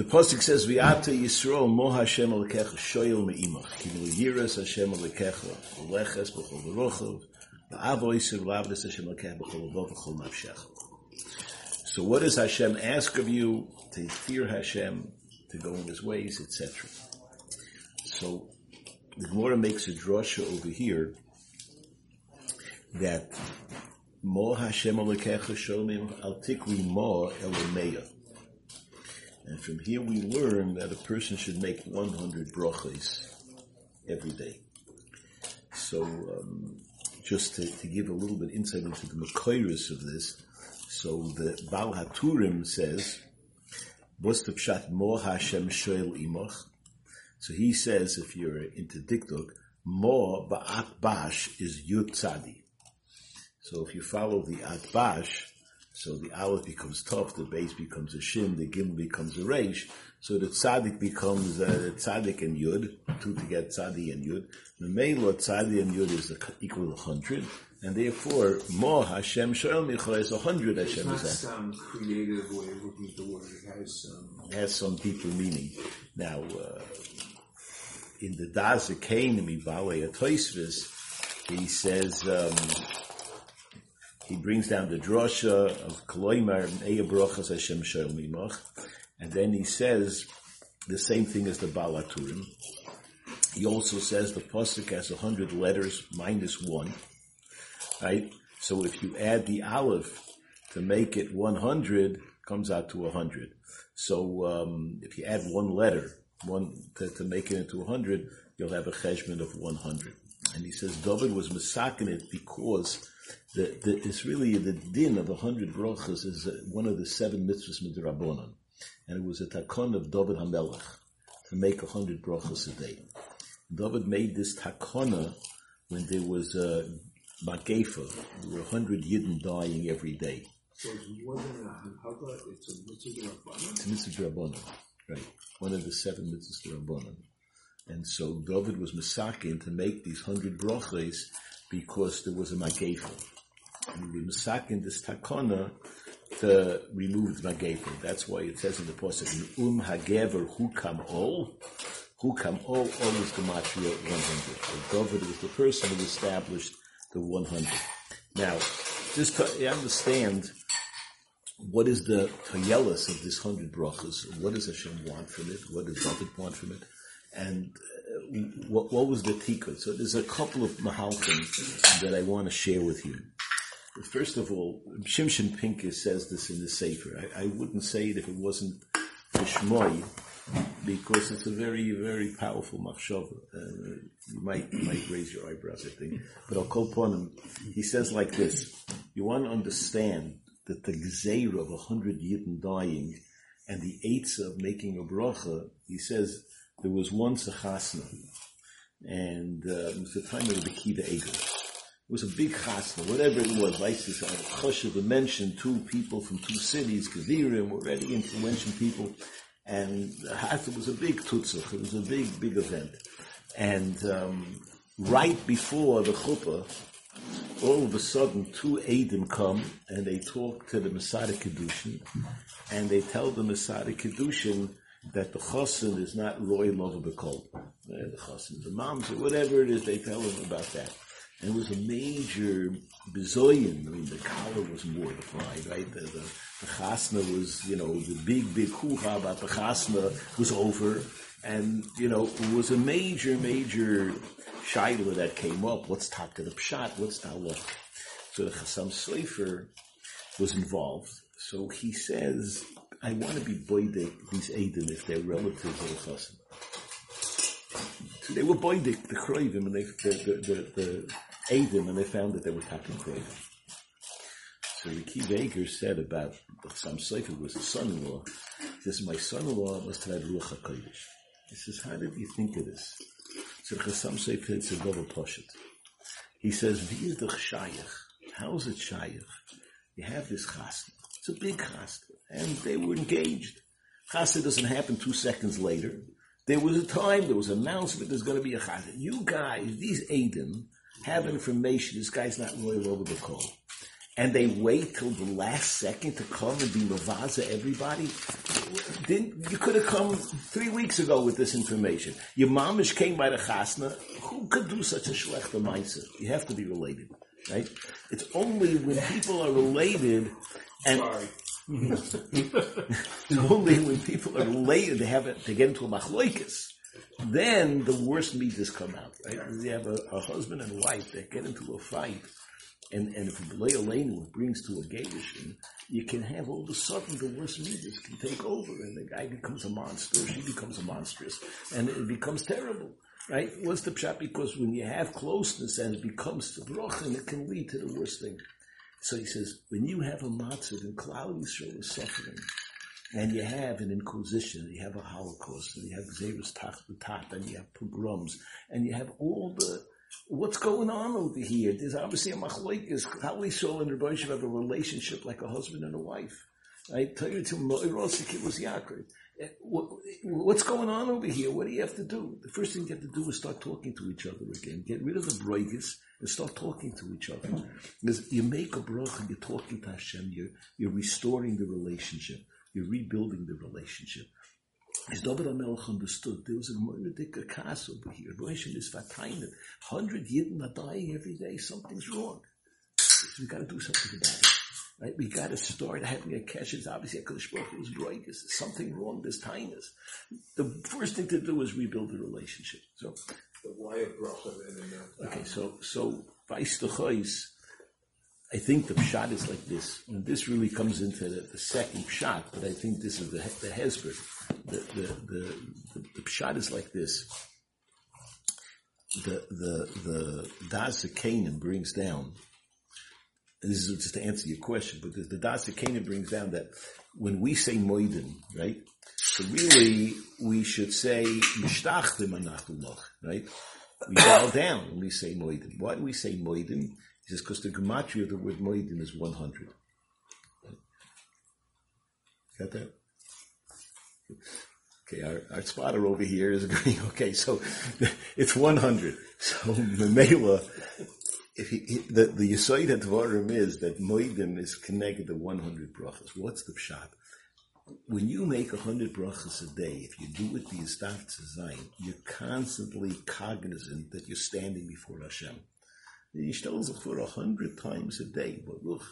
The Pasuk says, V'ata Yisrael mo Hashem alekecha shoyel me'imach, ki lo yiras Hashem alekecha, v'leches b'chol v'rochov, v'avoiser v'lavdes Hashem alekecha b'chol v'vov v'chol nafshecha. So what does Hashem ask of you? To fear Hashem, to go in His ways, etc. So the Gemara makes a drasha over here that Mo Hashem Alekecha Shomim Al Tikri Mo Elameya. And from here we learn that a person should make 100 brachas every day. So, um, just to, to, give a little bit insight into the Makairis of this, so the Baal HaTurim says, What's the pshat Mo Hashem Shoel Imach? So he says, if you're into dikduk, Mo Ba'at Bash is Yud Tzadi. So if you follow the Atbash, so the Aleph becomes tough, the base becomes a Shin, the Gim becomes a resh. so the tzaddik becomes uh, Tzadik and Yud, two to get Tzadi and Yud. The Mela Tzadi and Yud is equal to 100, and therefore, Mo Hashem Shoel Micha is a 100 Hashem is some creative way of looking at the word, it has some... It has some deeper meaning. Now, uh, in the Daza Kain, Mivale Atoisvis, he says, um, he brings down the drosha of Koloimar Eya Brochas Hashem Shel Mimach, and then he says the same thing as the Baal HaTurim. He also says the pasuk has a hundred letters minus one, right? So if you add the aleph to make it one hundred, comes out to hundred. So um, if you add one letter, one to, to make it into hundred, you'll have a cheshbon of one hundred. And he says David was masakin it because the, the, it's really the din of a hundred brachas is uh, one of the seven mitzvahs midrabanan, and it was a takon of David Hamelach to make a hundred brachas a day. David made this takona when there was a magefa. There were a hundred yidden dying every day. So it's more than a hanhava, it's a mitzvah mitzvah right? One of the seven mitzvahs drabanan. And so David was masakin to make these hundred brachas because there was a magefa and we masakin this takana to remove the magefa. That's why it says in the pasuk, "Um hagever hukam ol." Hukam ol, ol is the matria 100. So David was the person who established the 100. Now, just to understand what is the tayelis of this 100 brachas, what does Hashem want from it, what does David want from it, and uh, what, what was the tikkun. So there's a couple of mahalchim that I want to share with you. First of all, Shimshon Pincus says this in the Sefer. I, I wouldn't say it if it wasn't Shmoy, because it's a very, very powerful machshava. Uh, you might, you might raise your eyebrows, I think. But I'll call upon him. He says like this, you want to understand that the gzeir of a hundred yidden dying and the eights of making a bracha, he says there was once a chasna, and uh, it was the time of the Kiva Eger. It was a big chasna, whatever it was. Like this, Choshev mentioned two people from two cities, Kavirim, very influential people, and it was a big tutzach. It was a big, big event. And um, right before the chuppah, all of a sudden, two Adim come and they talk to the Masada Kedushin, and they tell the Masada Kedushin that the chosin is not roy love bekol. The uh, chosin, the moms, or whatever it is, they tell him about that. And it was a major bizoyin. I mean, the collar was mortified, right? The, the, the chasna was, you know, the big, big hoo-ha about the chasna was over. And, you know, it was a major, major shaila that came up. What's taka the pshat? What's ta'alach? So the Chassam Sofer was involved. So he says, I want to be boydek these Aiden if they're relatives of the Chasam. So they were boydek, the Kroivim, and they, the, the, the, the and they found that they were tapping Kohen. So the Key Baker said about some Sefer was his son-in-law. Says, my son-in-law must have had Ruach HaKodesh. He says, how did you think of this? So Chassam Sofer it's a double poshet. He says, the Shayach? How is it Shayach? You have this chasna. It's a big chasna. And they were engaged. Chasna doesn't happen two seconds later. There was a time, there was an announcement there's going to be a chasna. You guys, these Adim, have information. This guy's not really over the call. and they wait till the last second to come and be mavaza everybody. Didn't, you could have come three weeks ago with this information. Your mamish came by the chasna. Who could do such a shlechter meiser? You have to be related, right? It's only when people are related and Sorry. only when people are late they have it, they get into a machloikis. Then the worst midas come out, right? You have a, a husband and wife that get into a fight, and, and if Leilenu brings to a Gaelish, you can have all of a sudden the worst midas can take over, and the guy becomes a monster, she becomes a monstrous, and it becomes terrible. Right? What's the pshat? Because when you have closeness and it becomes the and it can lead to the worst thing. So he says, when you have a matzah and Klal Yisrael is suffering, and you have an inquisition, you have a Holocaust, and you have Zerus Tach and you have pogroms, and you have all the what's going on over here. There's obviously a machlokes. Klal Yisrael and Rebbe have a relationship like a husband and a wife. I tell you to Moirosik was Yaakov. Eh, what's going on over here? What do you have to do? The first thing you have to do is start talking to each other again. Get rid of the broigas and start talking to each other. Because you make a bracha, you're talking to Hashem, you're, you're restoring the relationship, you're rebuilding the relationship. As David HaMelech understood, there was a Moiridik Akas over here. Roshim is Vatainet. Hundred Yidden are dying every day. Something's wrong. We've got to do something about it. Right? We got to start having a keshes. Obviously, Hakadosh Baruch Hu was broigas. There's something wrong. There's tightness. The first thing to do is rebuild the relationship. So, The of bracha then and now. okay, so so Vaistachois, I think the pshat is like this, and this really comes into the, the second pshat, but I think this is the the hesber. The the the, the, the pshat is like this. The the the Das Canaan brings down. And this is just to answer your question, but the, the Das Canaan brings down that when we say moiden, right? So really, we should say anachulach, right? We bow down when we say Moedim. Why do we say Moedim? He says because the gematria of the word Moedim is one hundred. Got that? Okay, our, our spotter over here is agreeing. Okay, so it's 100. So Memela, if he, he, the, the Yisoid is that Moedim is connected to 100 brachas. What's the pshat? When you make a 100 brachas a day, if you do it the Yistaf Tzayin, you're constantly cognizant that you're standing before Hashem. You shtel for a hundred times a day. But look,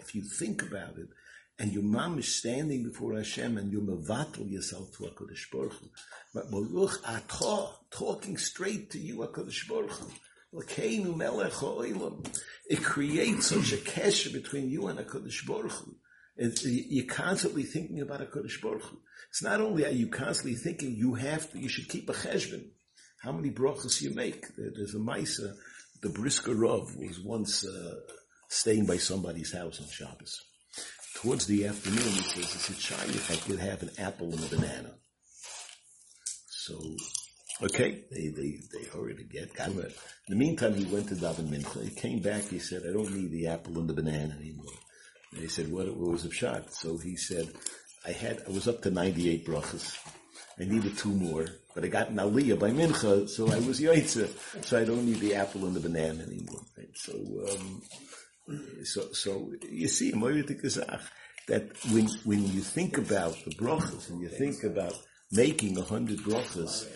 if you think about it, and your mom is standing before Hashem and you mevatel yourself to HaKadosh Baruch Hu. But Baruch atah, talking straight to you, HaKadosh Baruch Hu. It creates such a kesher between you and HaKadosh Baruch Hu. It's, you're constantly thinking about HaKadosh Baruch Hu. It's not only are you constantly thinking, you have to, you should keep a cheshbon. How many brachas you make. There's a Maisa, the Brisker Rav was once uh, staying by somebody's house on Shabbos towards the afternoon, he says, it's a shy if I could have an apple and a banana. So, okay, they, they, they hurried to get. In the meantime, he went to Daven Mincha. He came back, he said, I don't need the apple and the banana anymore. And they said, what, what was the shot? So he said, I had, I was up to 98 brachas. I needed two more, but I got an aliyah by mincha, so I was yaitza, so I don't need the apple and the banana anymore. Right? So, um, so, so you see, that when when you think about the brachas and you think about making a hundred brachas,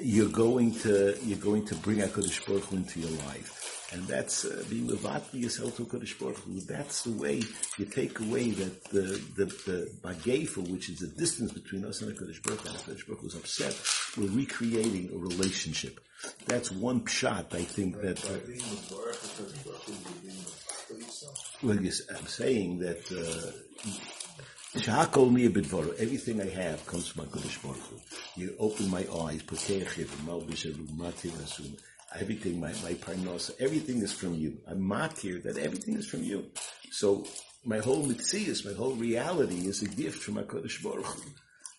you're going to you're going to bring Hakadosh Baruch into your life, and that's uh, being levatli yourself to Hakadosh Baruch Hu. That's the way you take away that the the the bagefa, which is the distance between us and Hakadosh Baruch Hu. And Hakadosh Baruch Hu is upset. We're recreating a relationship. That's one shot. I think that. Uh, well, yes, I'm saying that uh, everything I have comes from HaKadosh Baruch Hu. You open my eyes, everything, my, my parnos, everything is from you. I'm matir that everything is from you. So my whole mitzias, my whole reality is a gift from HaKadosh Baruch Hu.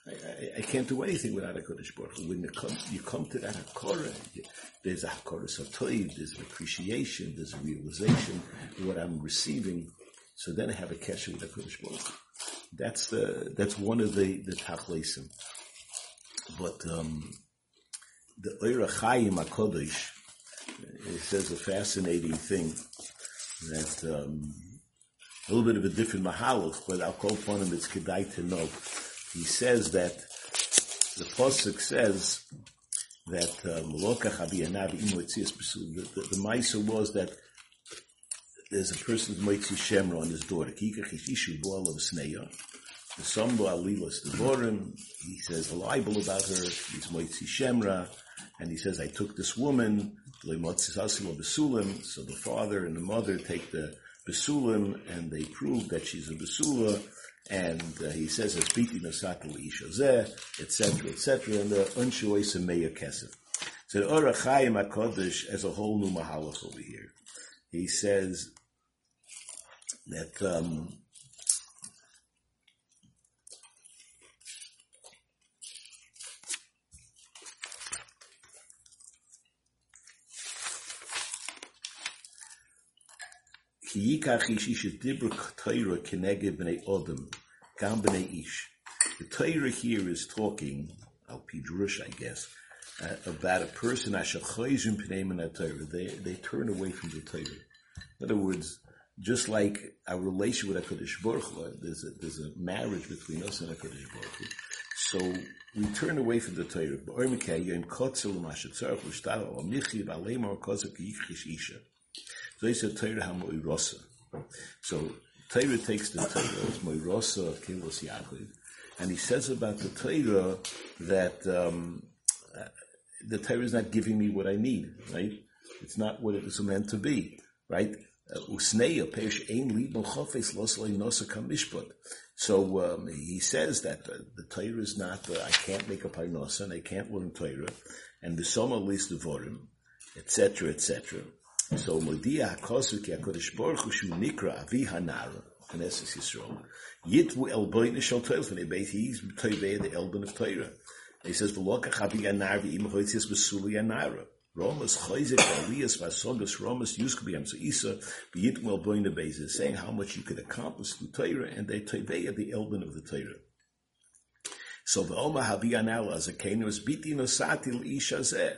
I, I, I, can't do anything without a Kodesh Baruch Hu. When you come, you come to that Hakora, there's a Hakora Satoiv, there's an appreciation, there's a realization of what I'm receiving. So then I have a kesher with a Kodesh Baruch Hu. That's the, that's one of the, the tachlesim. But, um, the Oira Chayim HaKodesh, it says a fascinating thing that, um, a little bit of a different mahalach, but I'll call upon him, it's kedai to know. He says that, the Pasuk says that, um, the, the, the Maisa was that there's a person's Moitzi Shemra on his daughter. The Sambo Alilas Devorim, he says a libel about her, he's Moitzi Shemra, and he says, I took this woman, so the father and the mother take the Besulim, and they prove that she's a Besula, and uh, he says, Espiti etc., etc., and the Unshuoisa Meya Kesef. So the Orachayim HaKodesh as a whole new Mahalach over here. He says that um, כי ייקח איש איש דיבר תוירה כנגד בני אודם, גם בני איש. The Torah here is talking, al pidrush, I guess, uh, about a person, asher choyzim p'nei Torah. They, they turn away from the Torah. In other words, just like our relation with HaKadosh Baruch Hu, there's a, there's a marriage between us and HaKadosh Baruch Hu. So we turn away from the Torah. So he said Torah. So Torah takes the Torah as Moirosa of Kilos Yaakov, and he says about the Torah that um, uh, the Torah is not giving me what I need, right? It's not what it was meant to be, right? So um, he says that uh, the Torah is not, uh, I can't make a parnasa and I can't learn Torah, and the Soma least devorim, etc., etc. So Modia HaKosu Ki HaKodesh Baruch Hu Shu Nikra Avi HaNara, Knesset Yisrael, Yitvu El Boine Shal Torah, and he's Toivei, the Elben of Torah. He says, V'lokach Avi HaNara V'im HaHoitzias V'suli HaNara. Romas Chayzik Aliyas Vasogas Romas Yuskabiyam So Isa B'yitmel Boina Beis is saying how much you could accomplish through Torah and they Toiveya the Elben of the Torah. So the as a Kenu is Biti Nosatil Isha Zeh.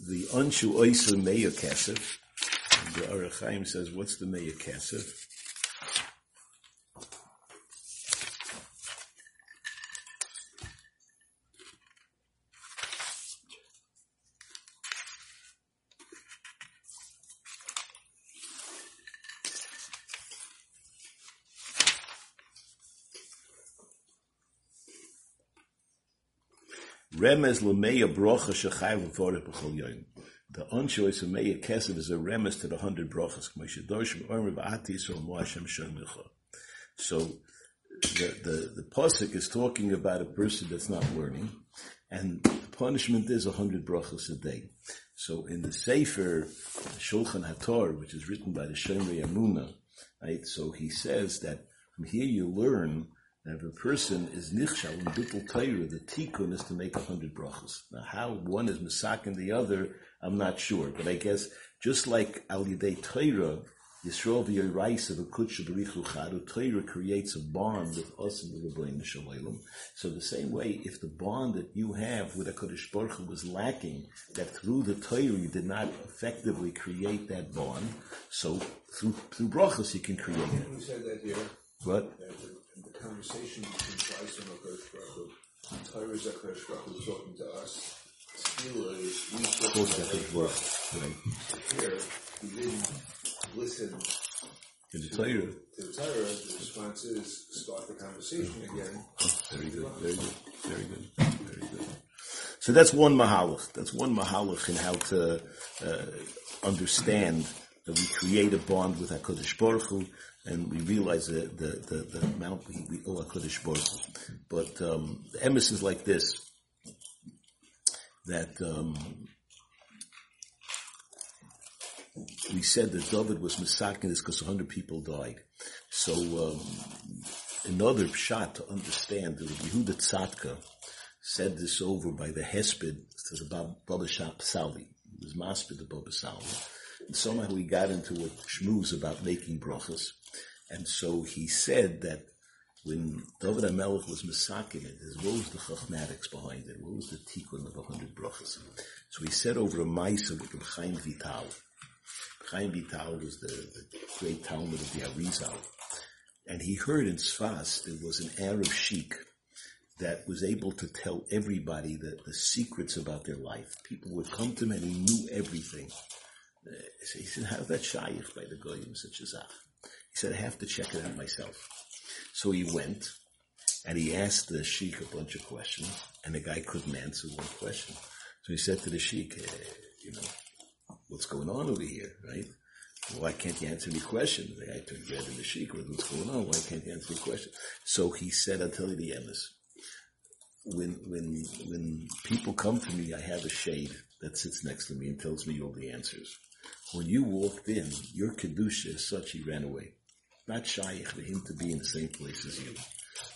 the Anshu Oisa Meya Kesef, the Arachaim says, what's the Meya Kesef? Remez Lumeya Brocha Shechai Levorah B'chol Yoyim. The Anshois of Meya Kesed is a remez to the hundred brachas. So the, the, the Pasuk is talking about a person that's not learning, and the punishment is a hundred brachas a day. So in the Sefer Shulchan Hator, which is written by the Shemrei Amuna, right? So he says that from here you learn and if a person is nichshal in bittul Torah, the tikkun is to make a hundred brachas. Now, how one is misak and the other, I'm not sure. But I guess just like al yidei Torah, Yisrael v'yorais of a kutsha b'richu chadu, Torah creates a bond with us and the Rebbeinu Shalom. So the same way, if the bond that you have with a Baruch Hu was lacking, that through the Torah you did not effectively create that bond, so through, through brachas you can create it. Who said that here? What? Conversation between Christ and Hakadosh Baruch Torah is Baruch talking to us. Tefillah is we talking to Hakadosh Here, we didn't listen to the Torah. To the Torah, the response is start the conversation again. very good, very good, very good, very good. So that's one mahalach. That's one mahalach in how to uh, understand that we create a bond with HaKadosh Baruch Hu, and we realize the, the, the, the amount we, we owe HaKadosh Baruch. But um, the emes is like this, that um, we said that David was massacred this because 100 people died. So um, another shot to understand that Yehuda Tzadka said this over by the Hesped to the Baba Sali, It was Maspid the Baba Sali. Somehow he got into a shmooze about making brachas. And so he said that when David HaMelech was masaking it, what was the chachmatics behind it? What was the tikkun of a hundred brachas? So he said over a Maisa with Chaim Vital. Chaim Vital was the, the great Talmud of the Arizal. And he heard in Sfas there was an Arab sheik that was able to tell everybody the, the secrets about their life. People would come to him and he knew everything. Uh, so he said, how's that shaykh by the goyim such as that? He said, I have to check it out myself. So he went and he asked the sheik a bunch of questions and the guy couldn't answer one question. So he said to the sheik, eh, you know, what's going on over here, right? Why can't you answer any questions? The guy turned red in the sheik, what's going on? Why can't you answer any questions? So he said, I'll tell you the emes. When, when, when people come to me, I have a shade that sits next to me and tells me all the answers. When you walked in, your kedusha is such he ran away. Not shaykh for him to be in the same place as you.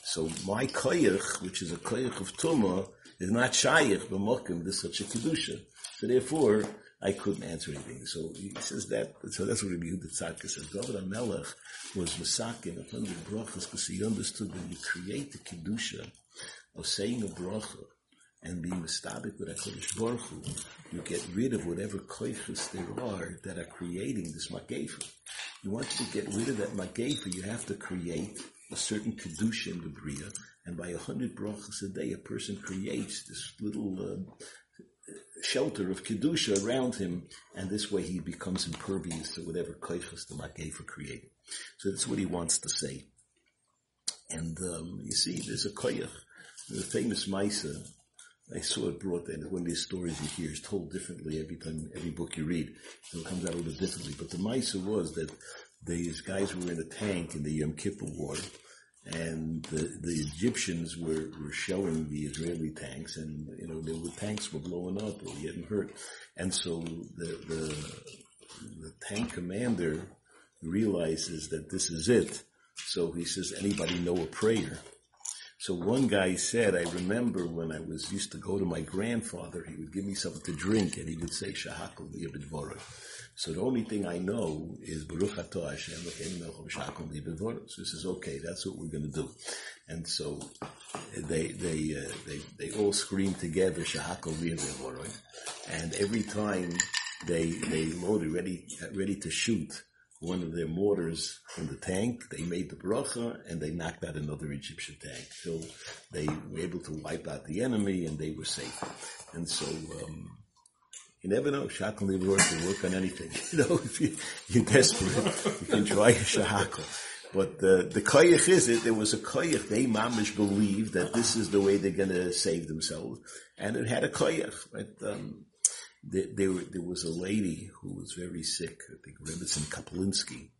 So my koyach, which is a koyach of tuma, is not shaykh b'mokim to such a kedusha. So therefore, I couldn't answer anything. So he says that, so that's what Rabbi Yehuda Tzadka says. David HaMelech was masakin a hundred brachas because he understood when you create the kedusha of saying a bracha and being mistabik with HaKadosh Baruch Hu, you get rid of whatever koiches there are that are creating this magefa. You want to get rid of that magefa, you have to create a certain kedusha in the bria, and by a hundred brachas a day, a person creates this little uh, shelter of kedusha around him, and this way he becomes impervious to whatever koiches the magefa create. So that's what he wants to say. And um, you see, there's a koyach, the famous Maisa. I saw it brought in. One of these stories you hear is told differently every time, every book you read. So it comes out a little differently. But the Maisa was that these guys were in a tank in the Yom Kippur War, and the, the Egyptians were, were shelling the Israeli tanks, and you know the tanks were blowing up or getting hurt, and so the the, the tank commander realizes that this is it. So he says, "Anybody know a prayer?" So one guy said, I remember when I was used to go to my grandfather, he would give me something to drink and he would say, Shahakal B'Dvorah. So the only thing I know is Baruch Atah Hashem B'Dvorah. So he says, okay, that's what we're going to do. And so they, they, uh, they, they all scream together, Shahakal B'Dvorah. And every time they, they loaded, ready, ready to shoot, one of their mortars in the tank. They made the bracha and they knocked out another Egyptian tank. So they were able to wipe out the enemy and they were safe. And so, um, you never know. Shakal Libror can work on anything. You know, if you, you're desperate, you can try a. But the, the koyach is it, there was a koyach, they mamish believed that this is the way they're gonna save themselves. And it had a koyach. Right? Um, there, there, there, was a lady who was very sick, I think Rebbetzin Kaplinsky,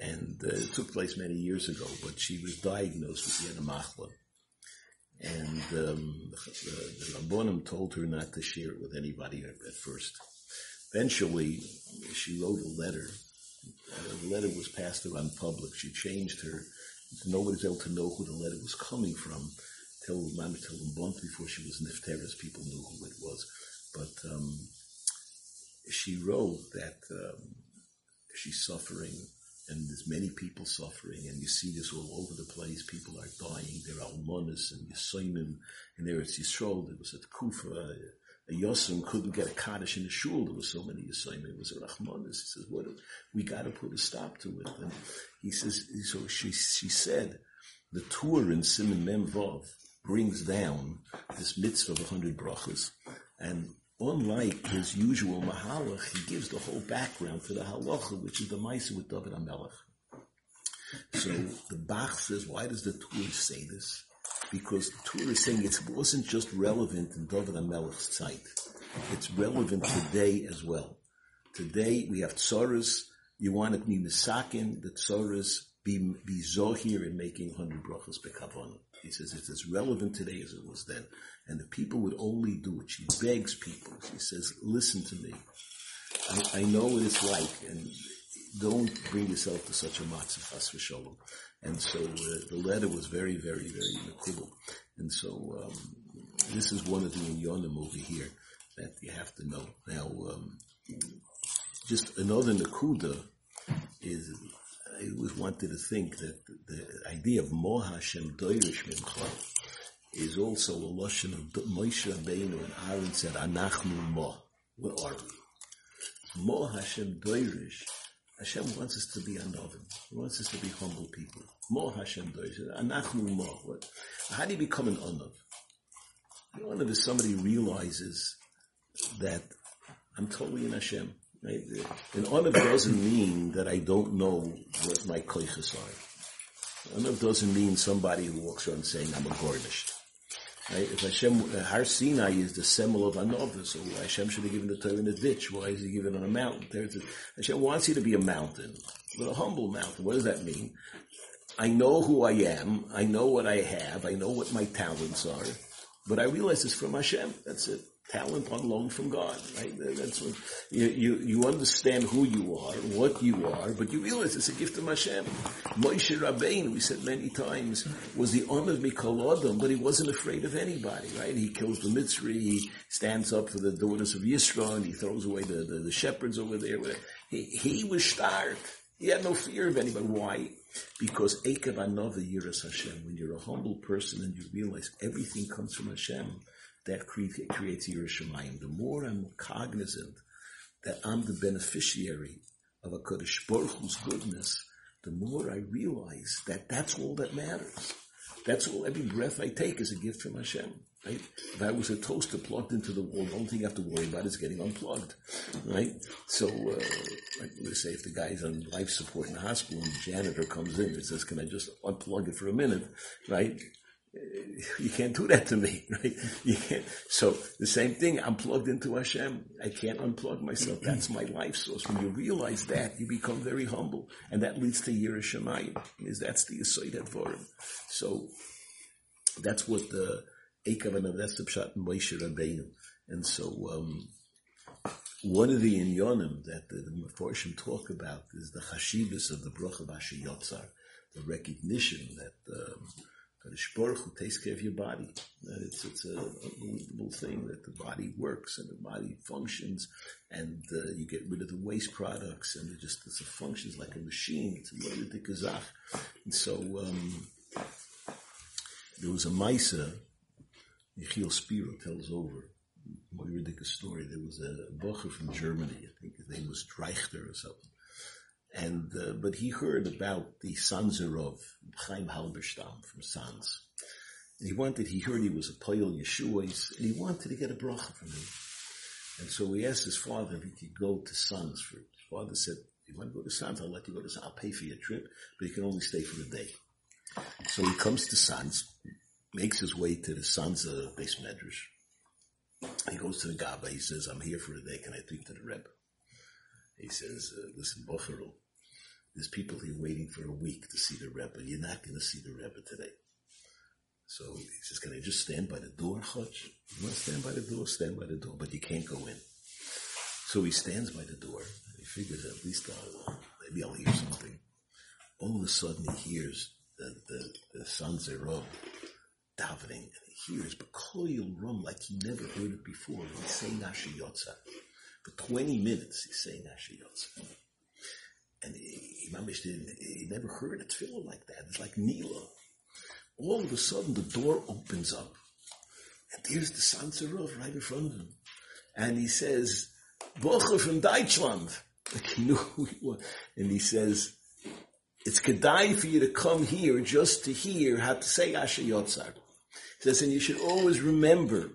and uh, it took place many years ago, but she was diagnosed with Yenamachla. And um, the, the Rabbonim told her not to share it with anybody at first. Eventually, she wrote a letter. Uh, the letter was passed around public. She changed her. Nobody's able to know who the letter was coming from till, till a month before she was nifteris. People knew who it was. But um, she wrote that um, she's suffering, and there's many people suffering, and you see this all over the place. People are dying. There are almonas and Yisoimim, and there it's Yisrael. There was at Kufa. A Yosem couldn't get a Kaddish in the shul. There were so many Yisoimim. It was a Rachmanis. He says, "What? We got to put a stop to it." And he says, so she she said, the Tur in Simon Memvov brings down this mitzvah of a hundred brachas, and unlike his usual mahalach, he gives the whole background to the halacha, which is the Maisa with David HaMelech. So the Bach says, why does the Torah say this? Because the Torah is saying it wasn't just relevant in David HaMelech's sight. It's relevant today as well. Today we have tzoras. You want to be misakin, the tzoras be, be zohir in making 100 brachas bekavon. He says it's as relevant today as it was then. And the people would only do it. She begs people. She says, listen to me. I, I know what it's like and don't bring yourself to such a matzah chas v'sholom. And so uh, the letter was very, very, very cool. And so um, this is one of the inyonim over here that you have to know. Now, um, just another nakuda is I always wanted to think that the idea of Mo Hashem Doirish Mincha is also a lotion of Moshe Rabbeinu and Aaron said, Anachnu Mo. Where are we? Mo Hashem Doirish. Hashem wants us to be anovim. He wants us to be humble people. Mo Hashem Doirish. Anachnu Mo. What? How do you become an anov? An anov is somebody realizes that I'm totally in Hashem. Right? And Anav doesn't mean that I don't know what my koiches are. Anav doesn't mean somebody who walks around saying I'm a garnished. Right? If Hashem, uh, Har Sinai is the symbol of Anov, so Hashem should have given the Torah in a ditch. Why is he given on a mountain? A, Hashem wants you to be a mountain, but a humble mountain. What does that mean? I know who I am. I know what I have. I know what my talents are. But I realize it's from Hashem. That's it talent on loan from God, right? That's what you, you, you understand who you are, what you are, but you realize it's a gift of Hashem. Moshe Rabbeinu, we said many times, was the honor of Adam, but he wasn't afraid of anybody, right? He kills the Mitzri, he stands up for the daughters of Yisrael, and he throws away the, the, the shepherds over there. He, he was starved. He had no fear of anybody. Why? Because Ekev Another Yiras Hashem, when you're a humble person and you realize everything comes from Hashem, that creates Yerushalayim. The more I'm cognizant that I'm the beneficiary of a Kodesh Baruch Hu's goodness, the more I realize that that's all that matters. That's all, every breath I take is a gift from Hashem. Right? If I was a toaster plugged into the wall, the only thing I have to worry about is getting unplugged. Right? So, uh, we say, if the guy's on life support in the hospital and the janitor comes in and says, can I just unplug it for a minute? Right? You can't do that to me, right? You can't. So the same thing, I'm plugged into Hashem. I can't unplug myself. That's my life source. When you realize that, you become very humble. And that leads to Yerushalayim. Is that's the Yisoid him. So that's what the Ekavan that's the Pshat Moshe. And so, um, one of the inyonim that the, the talk about is the chashivas of the Bruch of Asher Yotzar, the recognition that, um, Kadosh Baruch Hu takes care of your body. It's, it's a little thing that the body works and the body functions and uh, you get rid of the waste products and it just, it's a functions like a machine. It's a little kazach. And so, um, there was a Maisa, Yechiel Spero tells over, a ridiculous story. There was a bocher from Germany, I think his name was Dreichter or something and uh, but he heard about the Sanzer of Chaim Halberstam from Sanz. And he wanted, he heard he was a Poyel Yeshua's, and he wanted to get a bracha from him. And so he asked his father if he could go to Sanz for His father said, if you want to go to Sanz, I'll let you go to Sanz. I'll pay for your trip, but you can only stay for the day. So he comes to Sanz, makes his way to the Sanz uh, base medrash. He goes to the Gaba, he says, I'm here for a day, can I speak to the Rebbe? He says, uh, listen, Bocherel, there's people here waiting for a week to see the Rebbe. You're not going to see the Rebbe today. So he says, can I just stand by the door, Chutz? You want to stand by the door? Stand by the door, but you can't go in. So he stands by the door. he figures at least I'll, maybe I'll hear something. All of a sudden he hears the, the, the sons davening and he hears Bekoyil Rum like he never heard it before. He's saying Asher For 20 minutes he's saying Asher and he, he never heard a tefillah like that. It's like Nila. All of a sudden, the door opens up, and there's the Sanzerov right in front of him. And he says, Bocher from Deutschland. Like he knew who he was. And he says, it's kedai for you to come here just to hear how to say Asher Yotzar. He says, and you should always remember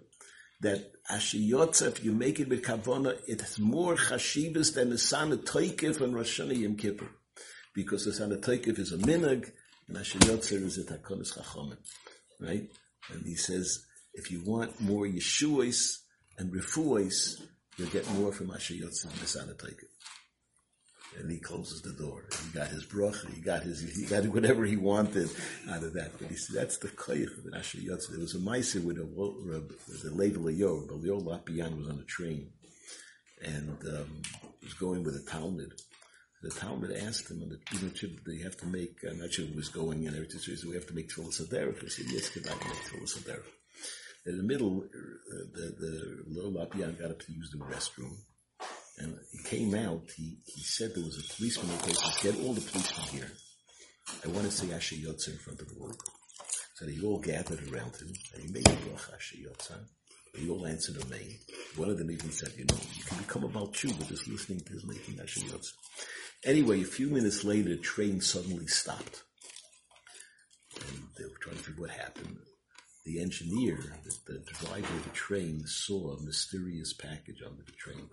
that if you make it with Kavona, it has more chashivas than the Sana Toikif and Rosh Hashanah Yom Kippur. Because the Sana Toikif is a minag, and Asher is a takonis chachamim. Right? And he says, if you want more Yeshuas and Refuas, you'll get more from Asher Yotzer and the Sana Toikif and he closes the door. He got his bracha, he got his, he got whatever he wanted out of that. But he said, that's the koyach of the Asher Yotze. There was a Maisa with a, the Level Ayo, but Leo Lapian was on a train and um, was going with a Talmud. The Talmud asked him, and even should they have to make, I'm not sure who was going in, so we have to make Tfilis Aderech. He said, yes, could I make Tfilis Aderech? In the middle, uh, the, the little Lapian got up to use the restroom. And he came out, he, he said there was a policeman in the place, get all the policemen here. I want to say Asher Yotze in front of the world. So they all gathered around him, and he made a brach Asher Yotze. They all answered a name. One of them even said, you know, you can become about Chuba just listening to his making Asher Yotze. Anyway, a few minutes later, the train suddenly stopped. And they were trying to figure what happened. The engineer, the, the driver of the train, saw a mysterious package under the train.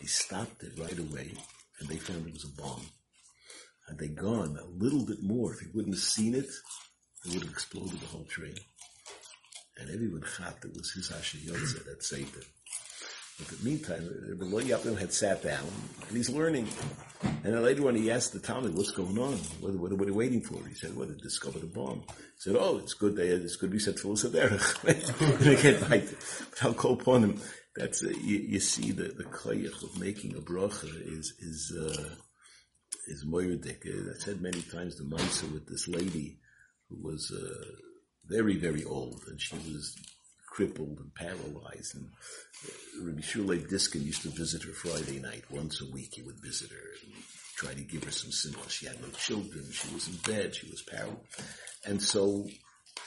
He stopped it right away, and they found it was a bomb. Had they gone a little bit more, if he wouldn't have seen it, it would have exploded the whole train. And everyone thought it was his Asher that saved it. But in the meantime, the Lo Yapim had sat down, and he's learning. And then later on he asked the Talmud, what's going on? What, what, what are you waiting for? He said, well, they discovered a bomb. He said, oh, it's good, they, it's good we said Tfilis Aderech. they get back but I'll call upon him. That's, uh, you, you, see the, the koyach of making a bracha is, is, uh, is moyerdik. I said many times the Maisa with this lady who was, uh, very, very old, and she was crippled and paralyzed. And uh, Rabbi Shulei Diskin used to visit her Friday night. Once a week he would visit her and try to give her some simcha. She had no children. She was in bed. She was paralyzed. And so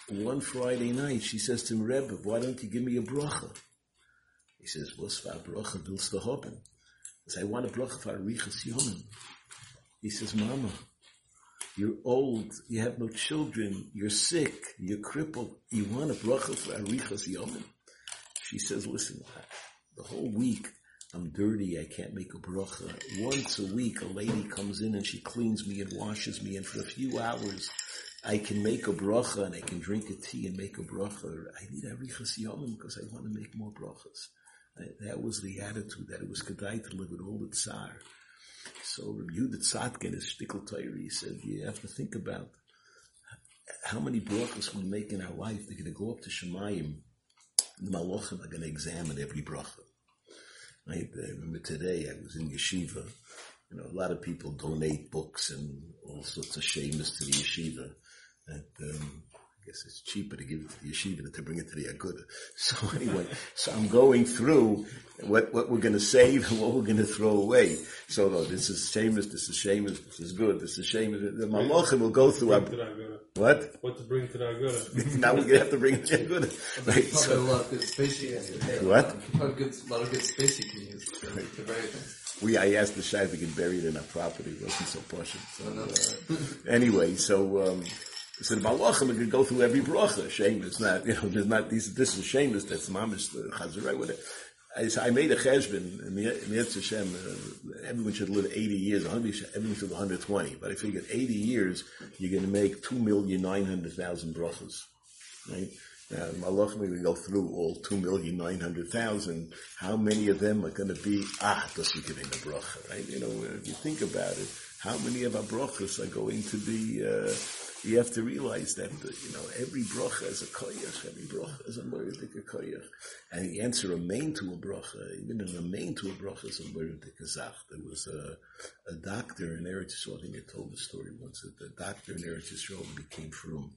one Friday night she says to him, Rebbe, why don't you give me a bracha? He says, was for a bracha willst du haben? Says, I want a bracha for Arichas Yomim. He says, Mama, you're old, you have no children, you're sick, you're crippled, you want a bracha for Arichas Yomim? She says, listen, the whole week I'm dirty, I can't make a bracha. Once a week a lady comes in and she cleans me and washes me and for a few hours I can make a bracha and I can drink a tea and make a bracha. I need Arichas Yomim because I want to make more brachas. That was the attitude that it was kedai to live with all the tsar. So Rabbi Yehuda Tzadkin is shtickle He said you have to think about how many brachas we make in our life. They're going to go up to Shemayim. The Malachim are going to examine every bracha. I remember today I was in yeshiva. You know, a lot of people donate books and all sorts of shames to the yeshiva. Um, guess it's cheaper to give it to the yeshiva than to bring it to the aguda. So anyway, so I'm going through what, what we're going to save and what we're going to throw away. So no, this is shameless, this is shameless, this is good, this is shameless. The malachim will go through our, what? What to bring to the aguda. now we're going to have to bring it to the aguda. Right, so, a lot of good space you can What? A good, lot of good space you use to, to bury things. We, I asked the Shai if we could bury it in our property. It wasn't so posh. So, uh, anyway, so, um, so the Malachim could go through every bracha. Shame is not, you know, there's not, these, this is shameless, that's mamish, the chazarai it. I, made a cheshbon, the Hashem, uh, everyone should live 80 years, 100, everyone should live 120, but I figured 80 years, you're going to make 2,900,000 brachas, right? Now, Malachim, we go through all 2,900,000. How many of them are going to be, ah, does he give him a bracha, right? You know, if you think about it, how many of our brachas are going to be, uh, you have to realize that, uh, you know, every bracha is a koyach, every bracha is a moedik koyach. And the answer a main to a bracha, even in a main to a bracha is a moedik zach. There was a, a doctor in Eretz Yisrael, I think I told the story once, that the doctor in Eretz Yisrael became from.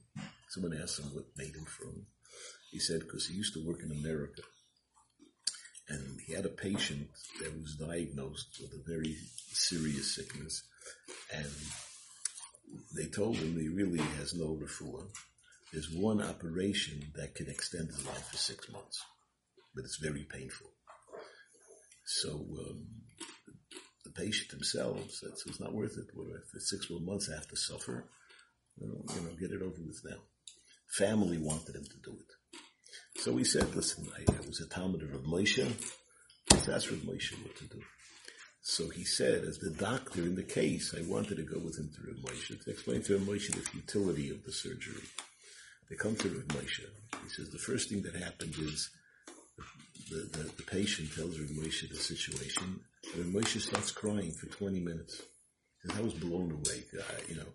Someone asked him what made him from. He said, because he used to work in America. And he had a patient that was diagnosed with a very serious sickness. And they told him he really has no refuah. There's one operation that can extend his life for six months, but it's very painful. So um, the patient himself said, it's not worth it. For six more months I have to suffer. You know, you know, get it over with now. Family wanted him to do it. So he said, listen, I, I was a Talmud of Rav Moshe. That's Rav Moshe what to do. So he said, as the doctor in the case, I wanted to go with him to Rav Moshe to explain to Rav Moshe the futility of the surgery. They come to Rav Moshe. He says the first thing that happened is the, the, the patient tells Rav Moshe the situation. Rav Moshe starts crying for 20 minutes. And I was blown away. I, you know,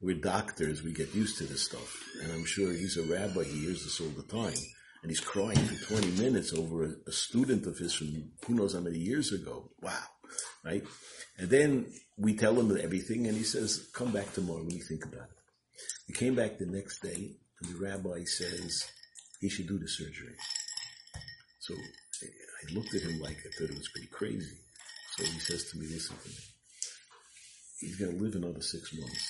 we're doctors, we get used to this stuff. And I'm sure he's a rabbi, he hears this all the time. And he's crying for 20 minutes over a student of his from who knows how many years ago. Wow. Right? And then we tell him everything, and he says, "Come back tomorrow when you think about it." He came back the next day, and the rabbi says he should do the surgery. So I looked at him like I thought it was pretty crazy. So he says to me, "Listen to me. He's going to live another six months."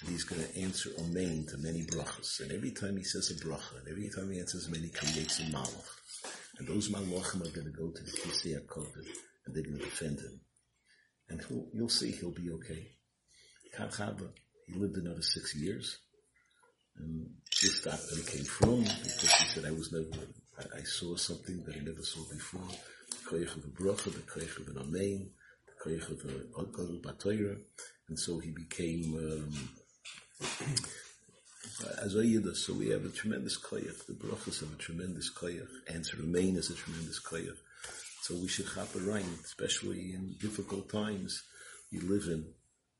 And he's going to answer Amen to many brachas. And every time he says a bracha, and every time he answers many, creates a malach. And those malachim are going to go to the Kisei and they're going to defend him. And he'll, you'll see he'll be okay. He lived another six years. And this doctor came from because he said, I was never, I, I saw something that I never saw before. The koyach of a bracha, the koyach of an amen, the koyach of a gadol batoira. And so he became, um, as a so we have a tremendous koyach. The brachas have a tremendous koyach. Answer amen is a tremendous koyach. So we should chop right, especially in difficult times we live in,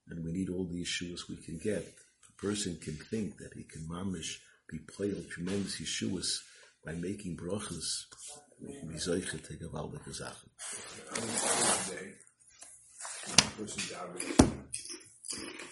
and we need all the Yeshuas we can get. A person can think that he can mamish be played tremendous Yeshuas by making brachas.